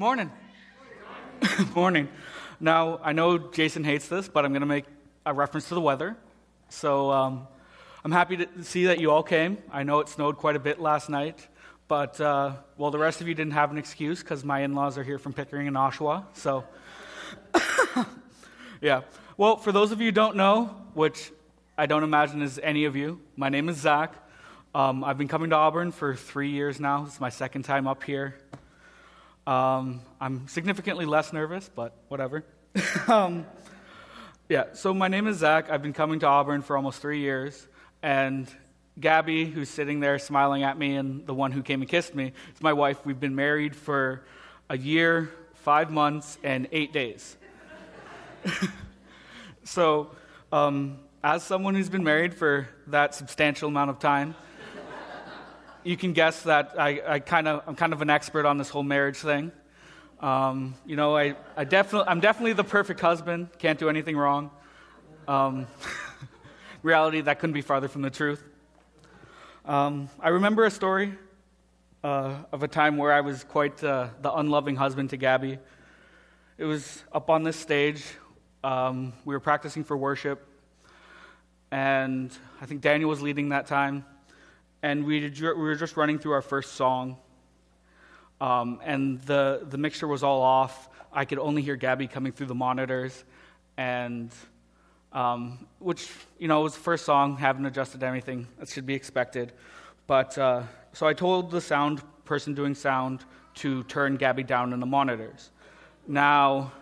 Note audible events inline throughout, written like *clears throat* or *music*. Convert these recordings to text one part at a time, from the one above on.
Morning. *laughs* Morning. Now, I know Jason hates this, but I'm going to make a reference to the weather. So um, I'm happy to see that you all came. I know it snowed quite a bit last night, but, uh, well, the rest of you didn't have an excuse because my in laws are here from Pickering and Oshawa. So, *coughs* yeah. Well, for those of you who don't know, which I don't imagine is any of you, my name is Zach. Um, I've been coming to Auburn for three years now. It's my second time up here. Um, I'm significantly less nervous, but whatever. *laughs* um, yeah, so my name is Zach. I've been coming to Auburn for almost three years. And Gabby, who's sitting there smiling at me, and the one who came and kissed me, is my wife. We've been married for a year, five months, and eight days. *laughs* so, um, as someone who's been married for that substantial amount of time, you can guess that I, I kind of, I'm kind of an expert on this whole marriage thing. Um, you know, I, I definitely, I'm definitely the perfect husband. Can't do anything wrong. Um, *laughs* reality, that couldn't be farther from the truth. Um, I remember a story uh, of a time where I was quite uh, the unloving husband to Gabby. It was up on this stage. Um, we were practicing for worship, and I think Daniel was leading that time and we, we were just running through our first song, um, and the, the mixture was all off. I could only hear Gabby coming through the monitors, and um, which, you know, was the first song, haven't adjusted anything. That should be expected. But uh, so I told the sound person doing sound to turn Gabby down in the monitors. Now,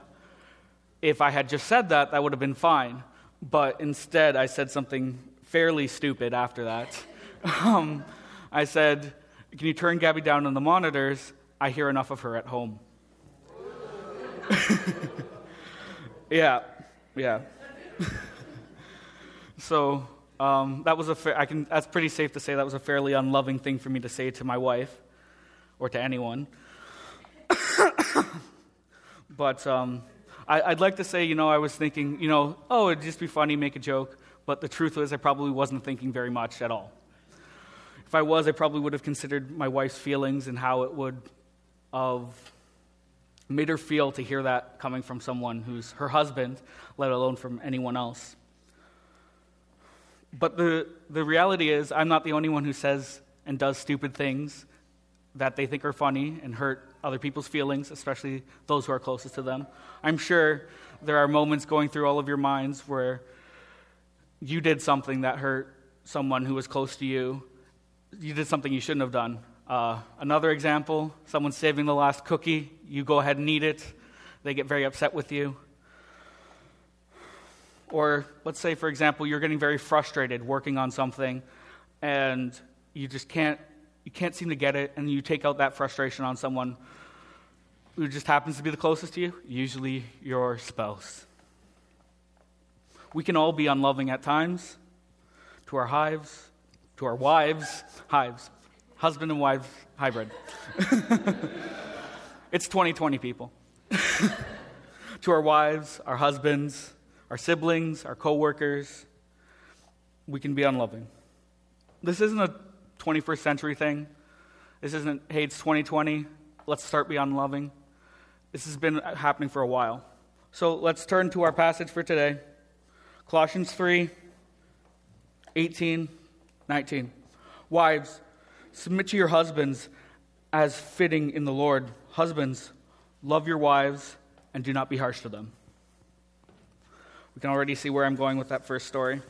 if I had just said that, that would have been fine. But instead, I said something fairly stupid after that um, I said, Can you turn Gabby down on the monitors? I hear enough of her at home. *laughs* yeah, yeah. *laughs* so um, that was a fa- I can, that's pretty safe to say that was a fairly unloving thing for me to say to my wife or to anyone. *coughs* but um, I, would like to say, you know, I was thinking, you know, oh, it'd just be funny, make a joke. But the truth was, I probably wasn't thinking very much at all. If I was, I probably would have considered my wife's feelings and how it would have made her feel to hear that coming from someone who's her husband, let alone from anyone else. But the, the reality is, I'm not the only one who says and does stupid things that they think are funny and hurt other people's feelings, especially those who are closest to them. I'm sure there are moments going through all of your minds where you did something that hurt someone who was close to you you did something you shouldn't have done. Uh, another example someone's saving the last cookie, you go ahead and eat it, they get very upset with you. Or let's say, for example, you're getting very frustrated working on something and you just can't, you can't seem to get it, and you take out that frustration on someone who just happens to be the closest to you, usually your spouse. We can all be unloving at times to our hives, to our wives, hives, husband and wife hybrid. *laughs* it's 2020 people. *laughs* to our wives, our husbands, our siblings, our coworkers, we can be unloving. This isn't a 21st century thing. This isn't, hey, it's 2020, let's start being unloving. This has been happening for a while. So let's turn to our passage for today Colossians 3 18 19. Wives, submit to your husbands as fitting in the Lord. Husbands, love your wives and do not be harsh to them. We can already see where I'm going with that first story.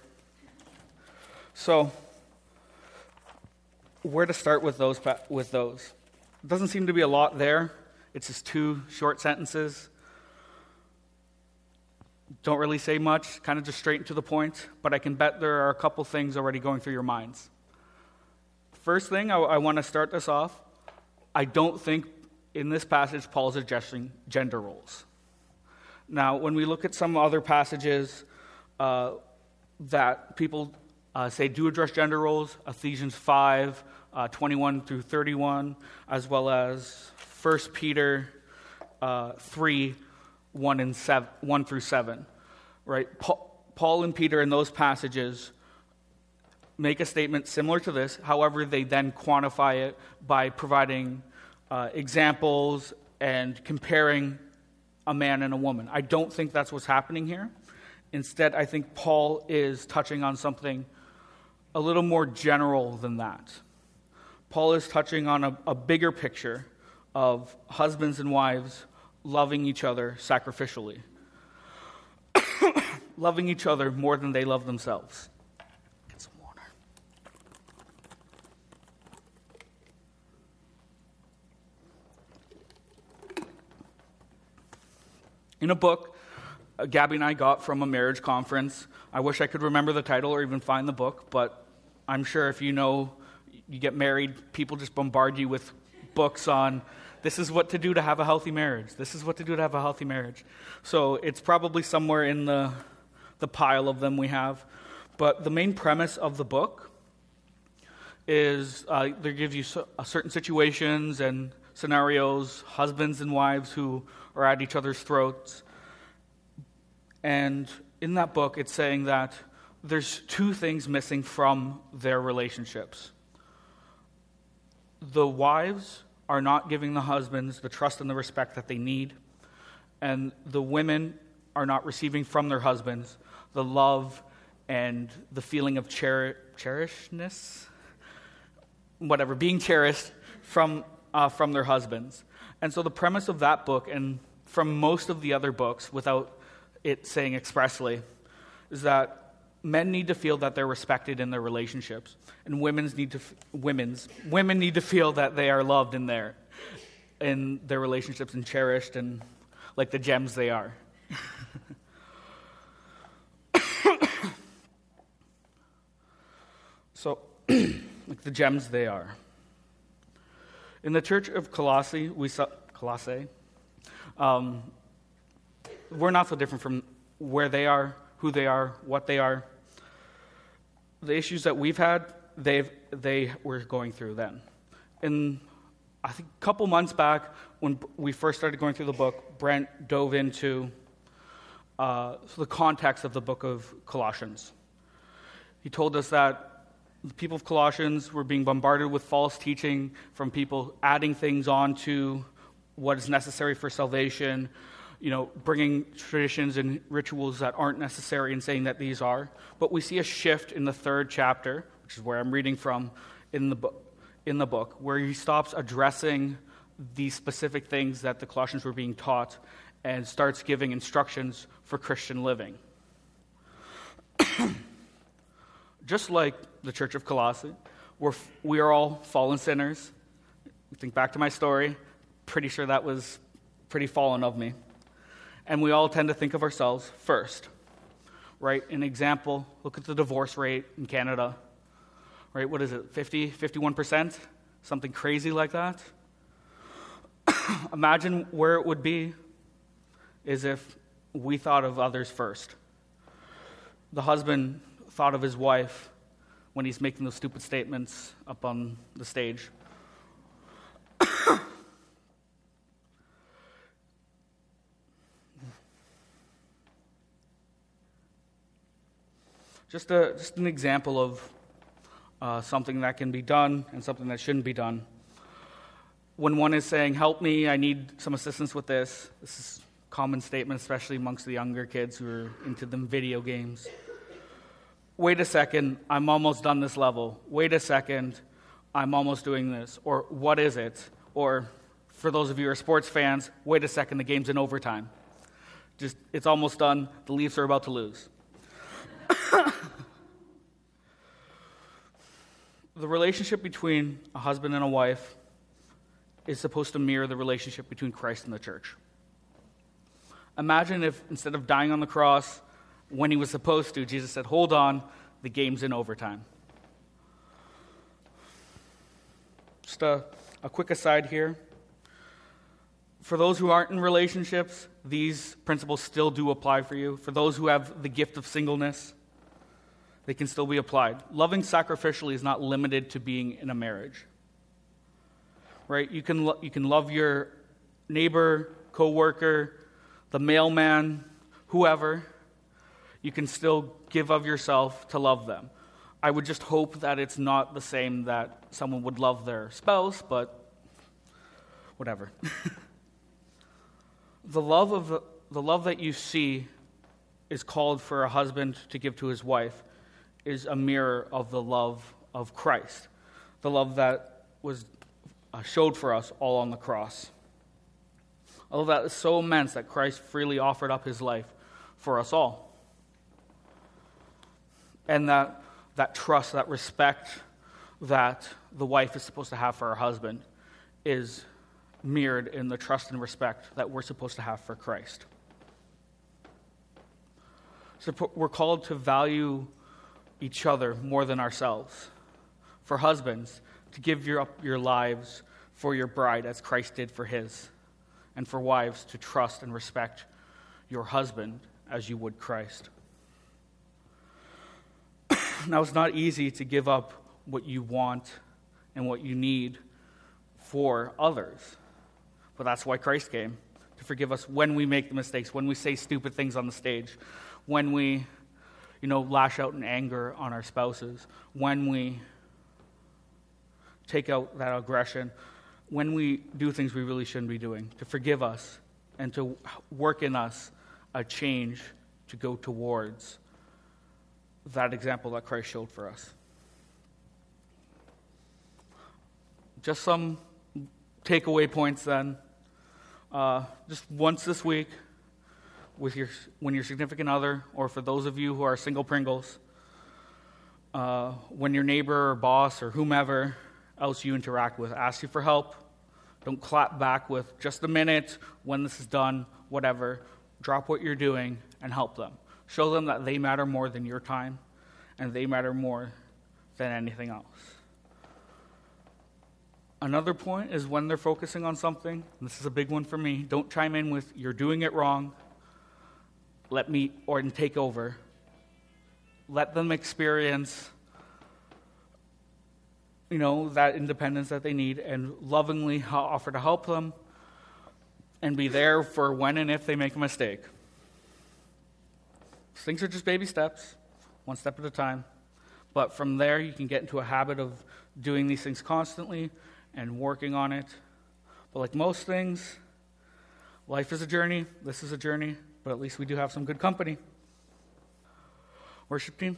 So, where to start with those? With those, it doesn't seem to be a lot there. It's just two short sentences. Don't really say much, kind of just straight to the point, but I can bet there are a couple things already going through your minds. First thing, I, I want to start this off. I don't think in this passage Paul's addressing gender roles. Now, when we look at some other passages uh, that people uh, say do address gender roles, Ephesians 5, uh, 21 through 31, as well as 1 Peter uh, 3, 1, and 7, 1 through 7. Right? Paul and Peter in those passages make a statement similar to this. However, they then quantify it by providing uh, examples and comparing a man and a woman. I don't think that's what's happening here. Instead, I think Paul is touching on something a little more general than that. Paul is touching on a, a bigger picture of husbands and wives loving each other sacrificially, *coughs* loving each other more than they love themselves. Get some water. In a book uh, Gabby and I got from a marriage conference, I wish I could remember the title or even find the book, but I'm sure if you know you get married, people just bombard you with books on this is what to do to have a healthy marriage. This is what to do to have a healthy marriage. So it's probably somewhere in the, the pile of them we have. But the main premise of the book is uh, they give you uh, certain situations and scenarios, husbands and wives who are at each other's throats. And in that book, it's saying that there's two things missing from their relationships. The wives are not giving the husbands the trust and the respect that they need, and the women are not receiving from their husbands the love and the feeling of cher- whatever, being cherished from, uh, from their husbands. And so the premise of that book, and from most of the other books, without it saying expressly, is that men need to feel that they're respected in their relationships, and women's need to women's women need to feel that they are loved in their in their relationships and cherished and like the gems they are. *coughs* so, *coughs* like the gems they are. In the church of Colossae, we saw Colossae. Um, we're not so different from where they are who they are, what they are. The issues that we've had, they've, they were going through then. In, I think, a couple months back, when we first started going through the book, Brent dove into uh, the context of the book of Colossians. He told us that the people of Colossians were being bombarded with false teaching from people adding things on to what is necessary for salvation, you know, bringing traditions and rituals that aren't necessary and saying that these are. But we see a shift in the third chapter, which is where I'm reading from in the, bu- in the book, where he stops addressing these specific things that the Colossians were being taught and starts giving instructions for Christian living. *clears throat* Just like the church of Colossae, we're, we are all fallen sinners. Think back to my story. Pretty sure that was pretty fallen of me and we all tend to think of ourselves first. Right? An example look at the divorce rate in Canada. Right? What is it, 50, 51%? Something crazy like that? *coughs* Imagine where it would be is if we thought of others first. The husband thought of his wife when he's making those stupid statements up on the stage. Just, a, just an example of uh, something that can be done and something that shouldn't be done. When one is saying, Help me, I need some assistance with this, this is common statement, especially amongst the younger kids who are into them video games. Wait a second, I'm almost done this level. Wait a second, I'm almost doing this. Or what is it? Or for those of you who are sports fans, wait a second, the game's in overtime. Just, it's almost done, the Leafs are about to lose. *laughs* the relationship between a husband and a wife is supposed to mirror the relationship between Christ and the church. Imagine if instead of dying on the cross when he was supposed to, Jesus said, Hold on, the game's in overtime. Just a, a quick aside here. For those who aren't in relationships, these principles still do apply for you. For those who have the gift of singleness, they can still be applied. Loving sacrificially is not limited to being in a marriage. Right? You can, lo- you can love your neighbor, coworker, the mailman, whoever. You can still give of yourself to love them. I would just hope that it's not the same that someone would love their spouse, but whatever. *laughs* the love of the, the love that you see is called for a husband to give to his wife is a mirror of the love of Christ, the love that was uh, showed for us all on the cross. All that is so immense that Christ freely offered up his life for us all. And that, that trust, that respect that the wife is supposed to have for her husband is mirrored in the trust and respect that we're supposed to have for Christ. So we're called to value each other more than ourselves. For husbands, to give your, up your lives for your bride as Christ did for his. And for wives, to trust and respect your husband as you would Christ. *coughs* now, it's not easy to give up what you want and what you need for others. But that's why Christ came to forgive us when we make the mistakes, when we say stupid things on the stage, when we, you know, lash out in anger on our spouses, when we take out that aggression, when we do things we really shouldn't be doing, to forgive us and to work in us a change to go towards that example that Christ showed for us. Just some takeaway points then. Uh, just once this week, with your, when your significant other, or for those of you who are single Pringles, uh, when your neighbor or boss or whomever else you interact with asks you for help, don't clap back with just a minute, when this is done, whatever. Drop what you're doing and help them. Show them that they matter more than your time and they matter more than anything else. Another point is when they're focusing on something, this is a big one for me, don't chime in with, you're doing it wrong, let me, or take over. Let them experience, you know, that independence that they need and lovingly offer to help them and be there for when and if they make a mistake. Things are just baby steps, one step at a time. But from there, you can get into a habit of doing these things constantly and working on it. But like most things, life is a journey. This is a journey, but at least we do have some good company. Worship team.